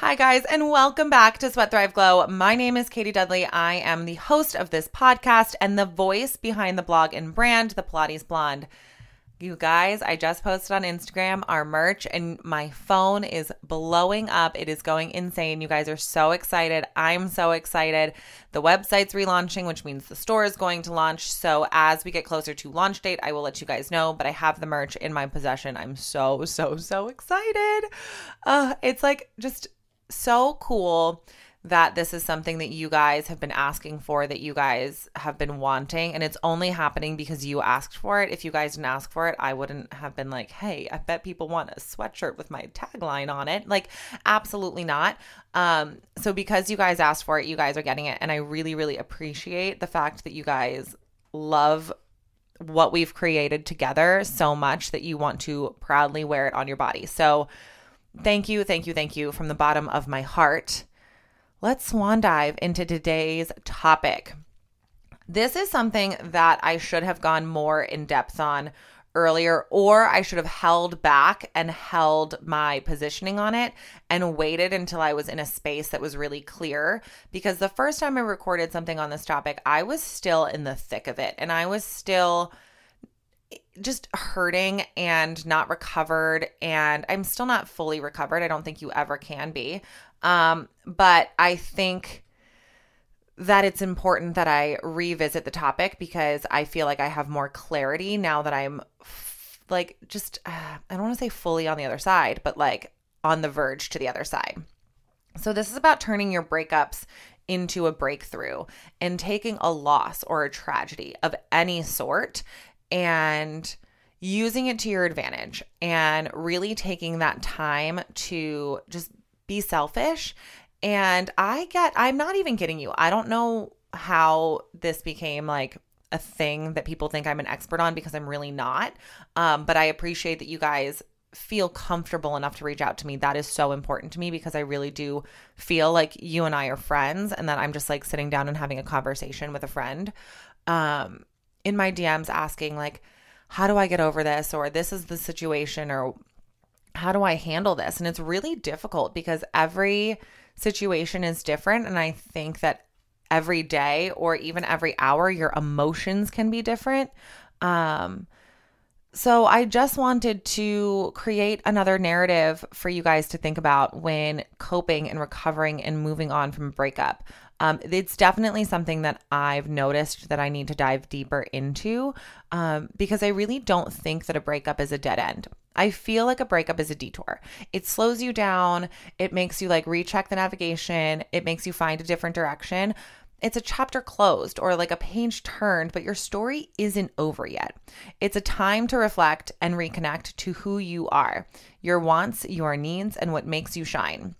Hi, guys, and welcome back to Sweat Thrive Glow. My name is Katie Dudley. I am the host of this podcast and the voice behind the blog and brand, The Pilates Blonde. You guys, I just posted on Instagram our merch and my phone is blowing up. It is going insane. You guys are so excited. I'm so excited. The website's relaunching, which means the store is going to launch. So, as we get closer to launch date, I will let you guys know. But I have the merch in my possession. I'm so, so, so excited. Uh, it's like just so cool that this is something that you guys have been asking for, that you guys have been wanting, and it's only happening because you asked for it. If you guys didn't ask for it, I wouldn't have been like, hey, I bet people want a sweatshirt with my tagline on it. Like, absolutely not. Um, so because you guys asked for it, you guys are getting it. And I really, really appreciate the fact that you guys love what we've created together so much that you want to proudly wear it on your body. So, thank you, thank you, thank you from the bottom of my heart let's swan dive into today's topic. This is something that I should have gone more in depth on earlier, or I should have held back and held my positioning on it and waited until I was in a space that was really clear. Because the first time I recorded something on this topic, I was still in the thick of it and I was still just hurting and not recovered and I'm still not fully recovered. I don't think you ever can be. Um, but I think that it's important that I revisit the topic because I feel like I have more clarity now that I'm f- like just, uh, I don't want to say fully on the other side, but like on the verge to the other side. So, this is about turning your breakups into a breakthrough and taking a loss or a tragedy of any sort and using it to your advantage and really taking that time to just be selfish. And I get, I'm not even kidding you. I don't know how this became like a thing that people think I'm an expert on because I'm really not. Um, but I appreciate that you guys feel comfortable enough to reach out to me. That is so important to me because I really do feel like you and I are friends and that I'm just like sitting down and having a conversation with a friend. Um, in my DMs asking like, how do I get over this? Or this is the situation, or how do I handle this? And it's really difficult because every situation is different. And I think that every day or even every hour, your emotions can be different. Um, so I just wanted to create another narrative for you guys to think about when coping and recovering and moving on from a breakup. Um, it's definitely something that I've noticed that I need to dive deeper into um, because I really don't think that a breakup is a dead end. I feel like a breakup is a detour. It slows you down, it makes you like recheck the navigation, it makes you find a different direction. It's a chapter closed or like a page turned, but your story isn't over yet. It's a time to reflect and reconnect to who you are, your wants, your needs, and what makes you shine.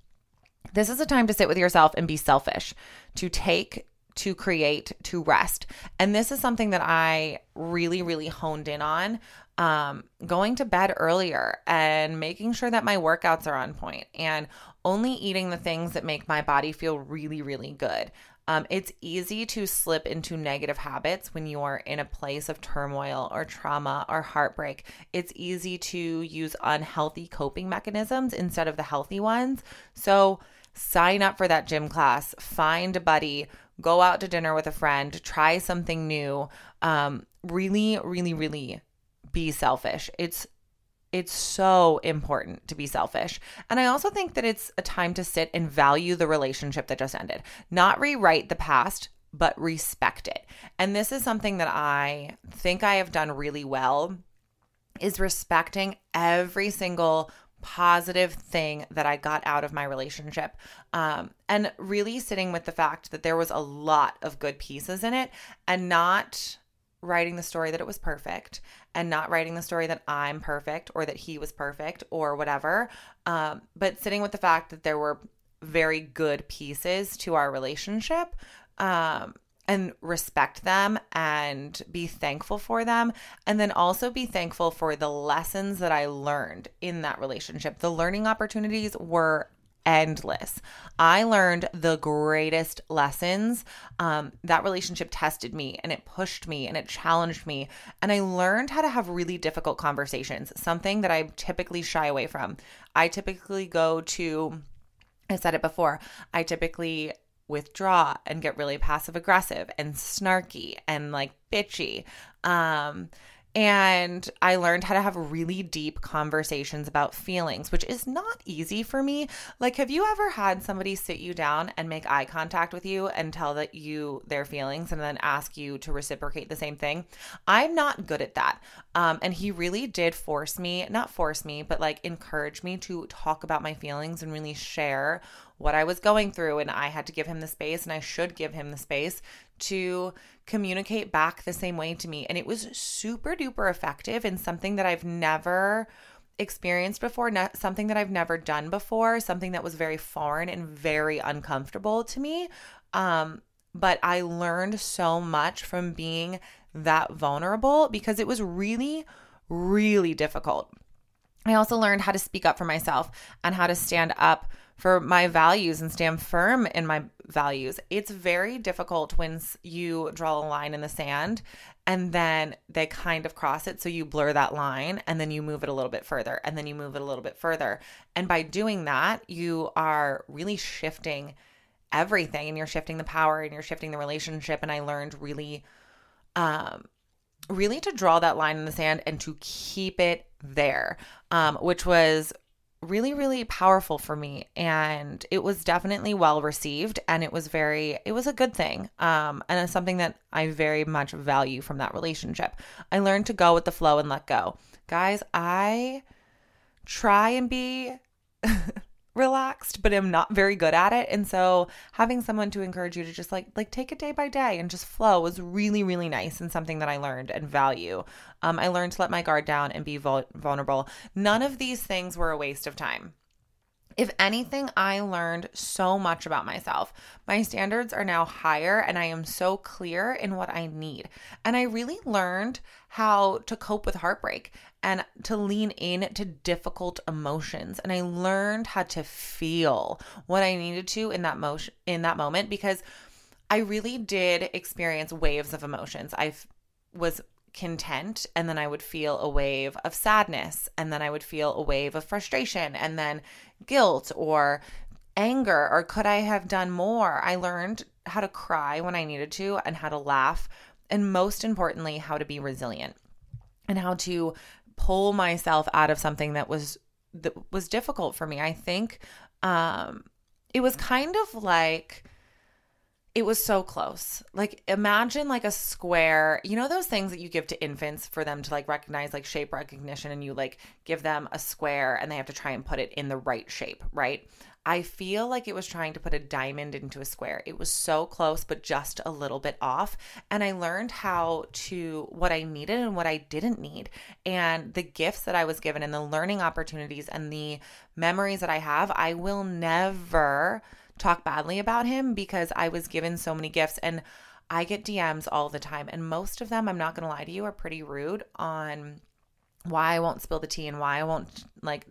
This is a time to sit with yourself and be selfish, to take, to create, to rest. And this is something that I really, really honed in on. Um, going to bed earlier and making sure that my workouts are on point and only eating the things that make my body feel really, really good. Um, it's easy to slip into negative habits when you are in a place of turmoil or trauma or heartbreak. It's easy to use unhealthy coping mechanisms instead of the healthy ones. So, sign up for that gym class, find a buddy, go out to dinner with a friend, try something new. Um, really, really, really be selfish. It's it's so important to be selfish. And I also think that it's a time to sit and value the relationship that just ended. Not rewrite the past, but respect it. And this is something that I think I have done really well is respecting every single positive thing that I got out of my relationship. Um, and really sitting with the fact that there was a lot of good pieces in it and not writing the story that it was perfect and not writing the story that I'm perfect or that he was perfect or whatever. Um, but sitting with the fact that there were very good pieces to our relationship. Um, and respect them and be thankful for them. And then also be thankful for the lessons that I learned in that relationship. The learning opportunities were endless. I learned the greatest lessons. Um, that relationship tested me and it pushed me and it challenged me. And I learned how to have really difficult conversations, something that I typically shy away from. I typically go to I said it before. I typically withdraw and get really passive aggressive and snarky and like bitchy. Um, and I learned how to have really deep conversations about feelings, which is not easy for me. Like, have you ever had somebody sit you down and make eye contact with you and tell that you their feelings and then ask you to reciprocate the same thing? I'm not good at that. Um, and he really did force me, not force me, but like encourage me to talk about my feelings and really share what I was going through. And I had to give him the space, and I should give him the space to communicate back the same way to me. And it was super duper effective and something that I've never experienced before, something that I've never done before, something that was very foreign and very uncomfortable to me. Um, but I learned so much from being that vulnerable because it was really, really difficult. I also learned how to speak up for myself and how to stand up for my values and stand firm in my values. It's very difficult when you draw a line in the sand and then they kind of cross it. So you blur that line and then you move it a little bit further and then you move it a little bit further. And by doing that, you are really shifting everything and you're shifting the power and you're shifting the relationship. And I learned really, um, really to draw that line in the sand and to keep it there, um, which was really really powerful for me and it was definitely well received and it was very it was a good thing um and it's something that I very much value from that relationship. I learned to go with the flow and let go. Guys, I try and be relaxed, but am not very good at it. And so having someone to encourage you to just like like take it day by day and just flow was really really nice and something that I learned and value. Um, I learned to let my guard down and be vul- vulnerable. None of these things were a waste of time. If anything, I learned so much about myself. My standards are now higher and I am so clear in what I need. And I really learned how to cope with heartbreak and to lean in to difficult emotions. And I learned how to feel what I needed to in that motion in that moment because I really did experience waves of emotions. I was content and then I would feel a wave of sadness and then I would feel a wave of frustration and then guilt or anger or could I have done more? I learned how to cry when I needed to and how to laugh and most importantly how to be resilient and how to pull myself out of something that was that was difficult for me. I think um it was kind of like it was so close. Like imagine like a square, you know those things that you give to infants for them to like recognize like shape recognition and you like give them a square and they have to try and put it in the right shape, right? I feel like it was trying to put a diamond into a square. It was so close but just a little bit off and I learned how to what I needed and what I didn't need and the gifts that I was given and the learning opportunities and the memories that I have, I will never talk badly about him because I was given so many gifts and I get DMs all the time and most of them I'm not going to lie to you are pretty rude on why I won't spill the tea and why I won't like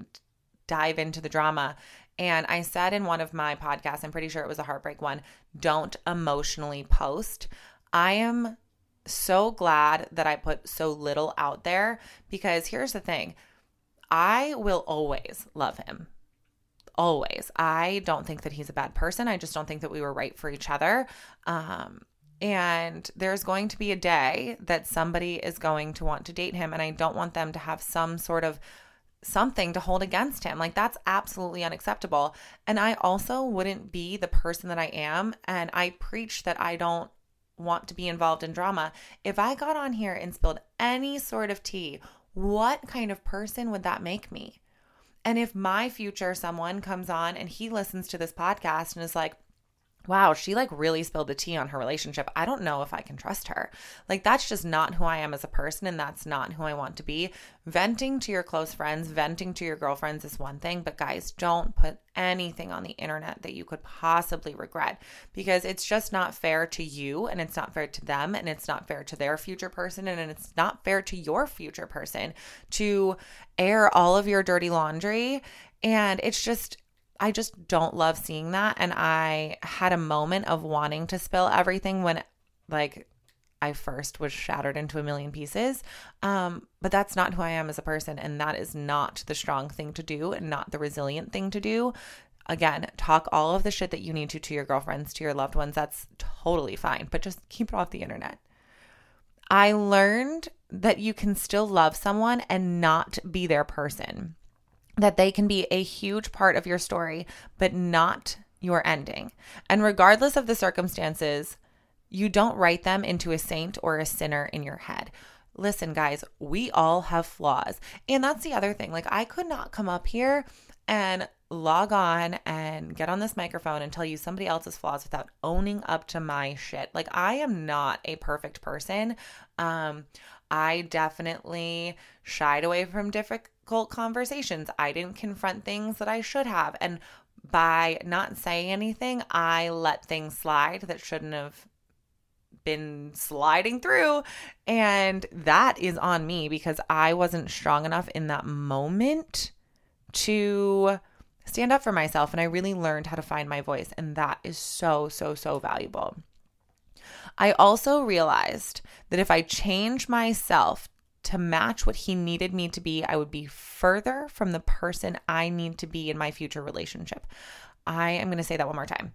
dive into the drama. And I said in one of my podcasts, I'm pretty sure it was a heartbreak one, don't emotionally post. I am so glad that I put so little out there because here's the thing I will always love him always. I don't think that he's a bad person. I just don't think that we were right for each other. Um, and there's going to be a day that somebody is going to want to date him, and I don't want them to have some sort of something to hold against him. Like, that's absolutely unacceptable. And I also wouldn't be the person that I am. And I preach that I don't want to be involved in drama. If I got on here and spilled any sort of tea, what kind of person would that make me? And if my future someone comes on and he listens to this podcast and is like, wow, she like really spilled the tea on her relationship. I don't know if I can trust her. Like, that's just not who I am as a person, and that's not who I want to be. Venting to your close friends, venting to your girlfriends is one thing, but guys, don't put anything on the internet that you could possibly regret because it's just not fair to you, and it's not fair to them, and it's not fair to their future person, and it's not fair to your future person to air all of your dirty laundry. And it's just, I just don't love seeing that. And I had a moment of wanting to spill everything when, like, I first was shattered into a million pieces. Um, but that's not who I am as a person. And that is not the strong thing to do and not the resilient thing to do. Again, talk all of the shit that you need to to your girlfriends, to your loved ones. That's totally fine, but just keep it off the internet. I learned that you can still love someone and not be their person, that they can be a huge part of your story, but not your ending. And regardless of the circumstances, you don't write them into a saint or a sinner in your head. Listen, guys, we all have flaws. And that's the other thing. Like, I could not come up here and log on and get on this microphone and tell you somebody else's flaws without owning up to my shit. Like I am not a perfect person. Um I definitely shied away from difficult conversations. I didn't confront things that I should have and by not saying anything, I let things slide that shouldn't have been sliding through. And that is on me because I wasn't strong enough in that moment to stand up for myself. And I really learned how to find my voice. And that is so, so, so valuable. I also realized that if I change myself to match what he needed me to be, I would be further from the person I need to be in my future relationship. I am going to say that one more time.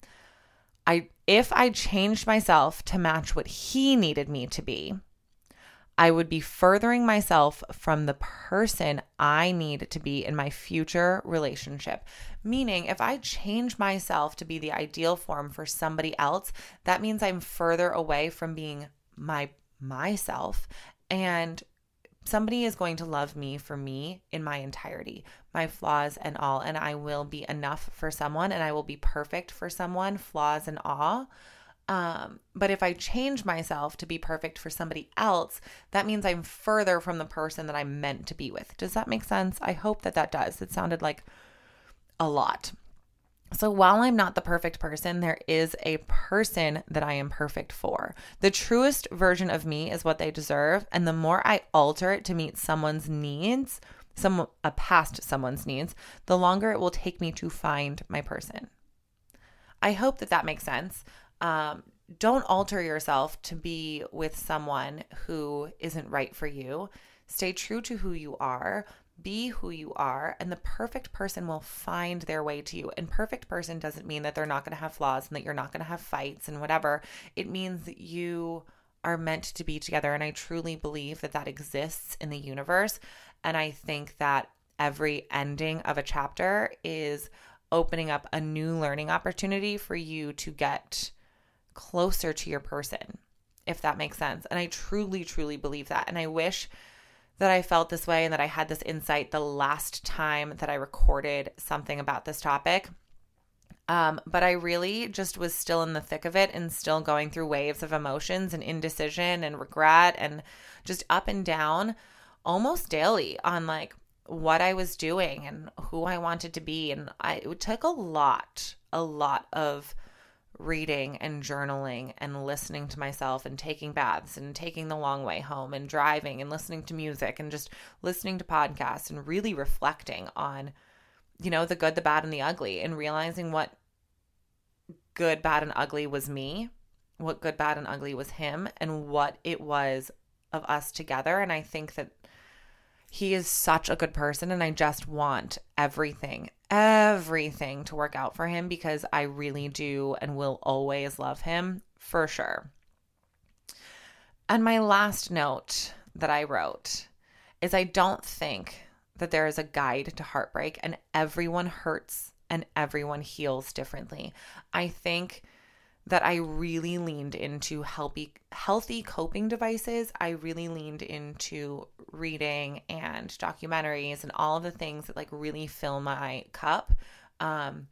I if I changed myself to match what he needed me to be, I would be furthering myself from the person I need to be in my future relationship. Meaning, if I change myself to be the ideal form for somebody else, that means I'm further away from being my myself and somebody is going to love me for me in my entirety, my flaws and all, and I will be enough for someone and I will be perfect for someone, flaws and all. Um, but if I change myself to be perfect for somebody else, that means I'm further from the person that I'm meant to be with. Does that make sense? I hope that that does. It sounded like a lot. So while I'm not the perfect person, there is a person that I am perfect for. The truest version of me is what they deserve, and the more I alter it to meet someone's needs, some a past someone's needs, the longer it will take me to find my person. I hope that that makes sense. Um, don't alter yourself to be with someone who isn't right for you. Stay true to who you are, be who you are, and the perfect person will find their way to you. And perfect person doesn't mean that they're not going to have flaws and that you're not going to have fights and whatever. It means that you are meant to be together. And I truly believe that that exists in the universe. And I think that every ending of a chapter is opening up a new learning opportunity for you to get closer to your person, if that makes sense. And I truly, truly believe that. And I wish that I felt this way and that I had this insight the last time that I recorded something about this topic. Um, but I really just was still in the thick of it and still going through waves of emotions and indecision and regret and just up and down almost daily on like what I was doing and who I wanted to be. And I, it took a lot, a lot of reading and journaling and listening to myself and taking baths and taking the long way home and driving and listening to music and just listening to podcasts and really reflecting on you know the good the bad and the ugly and realizing what good bad and ugly was me what good bad and ugly was him and what it was of us together. And i think that he is such a good person and i just want everything everything to work out for him because I really do and will always love him for sure. And my last note that I wrote is I don't think that there is a guide to heartbreak and everyone hurts and everyone heals differently. I think that I really leaned into healthy healthy coping devices. I really leaned into reading and documentaries and all the things that like really fill my cup. Um,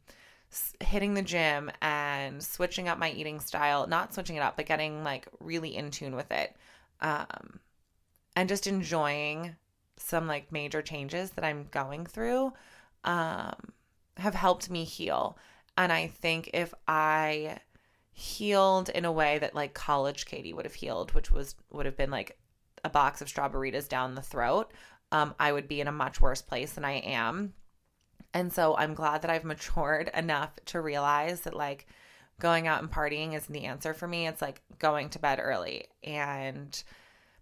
hitting the gym and switching up my eating style, not switching it up, but getting like really in tune with it. Um, and just enjoying some like major changes that I'm going through um, have helped me heal. And I think if I healed in a way that like college Katie would have healed, which was would have been like a box of strawberries down the throat, um, I would be in a much worse place than I am. And so I'm glad that I've matured enough to realize that like going out and partying isn't the answer for me. It's like going to bed early and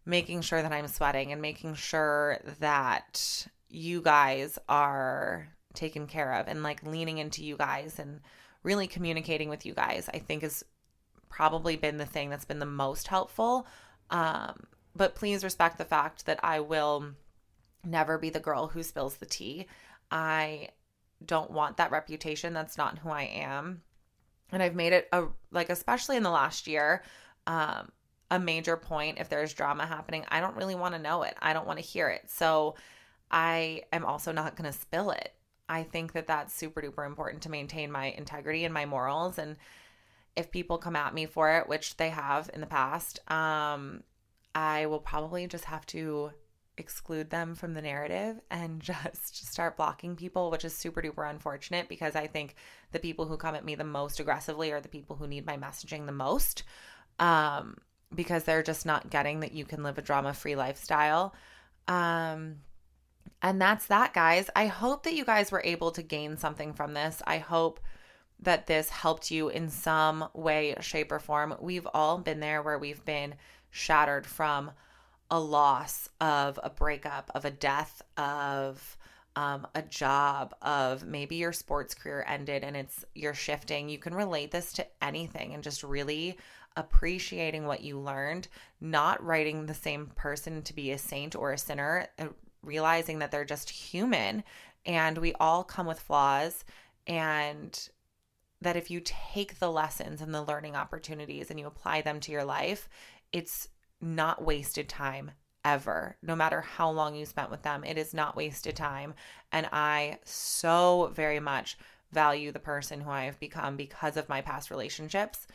making sure that I'm sweating and making sure that you guys are taken care of and like leaning into you guys and really communicating with you guys, I think has probably been the thing that's been the most helpful. Um, but please respect the fact that I will never be the girl who spills the tea. I don't want that reputation. That's not who I am. And I've made it a like especially in the last year, um, a major point if there's drama happening. I don't really want to know it. I don't want to hear it. So I am also not going to spill it. I think that that's super duper important to maintain my integrity and my morals. And if people come at me for it, which they have in the past, um, I will probably just have to exclude them from the narrative and just start blocking people, which is super duper unfortunate because I think the people who come at me the most aggressively are the people who need my messaging the most um, because they're just not getting that you can live a drama free lifestyle. Um, and that's that, guys. I hope that you guys were able to gain something from this. I hope that this helped you in some way, shape, or form. We've all been there where we've been shattered from a loss of a breakup, of a death, of um, a job, of maybe your sports career ended and it's you're shifting. You can relate this to anything and just really appreciating what you learned, not writing the same person to be a saint or a sinner, uh, realizing that they're just human and we all come with flaws and that if you take the lessons and the learning opportunities and you apply them to your life, it's not wasted time ever. No matter how long you spent with them, it is not wasted time. And I so very much value the person who I have become because of my past relationships.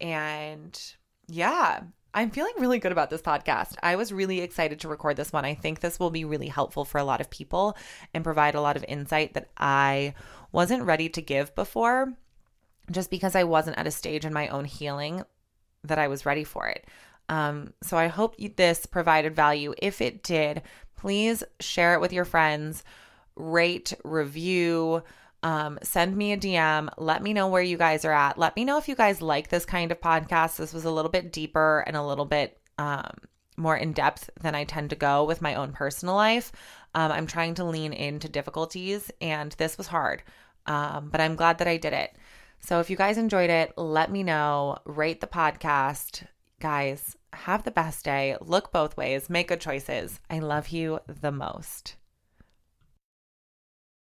And yeah, I'm feeling really good about this podcast. I was really excited to record this one. I think this will be really helpful for a lot of people and provide a lot of insight that I wasn't ready to give before just because I wasn't at a stage in my own healing that I was ready for it. Um, so I hope this provided value. If it did, please share it with your friends, rate, review, um, send me a DM. Let me know where you guys are at. Let me know if you guys like this kind of podcast. This was a little bit deeper and a little bit um, more in depth than I tend to go with my own personal life. Um, I'm trying to lean into difficulties, and this was hard, um, but I'm glad that I did it. So if you guys enjoyed it, let me know. Rate the podcast. Guys, have the best day. Look both ways. Make good choices. I love you the most.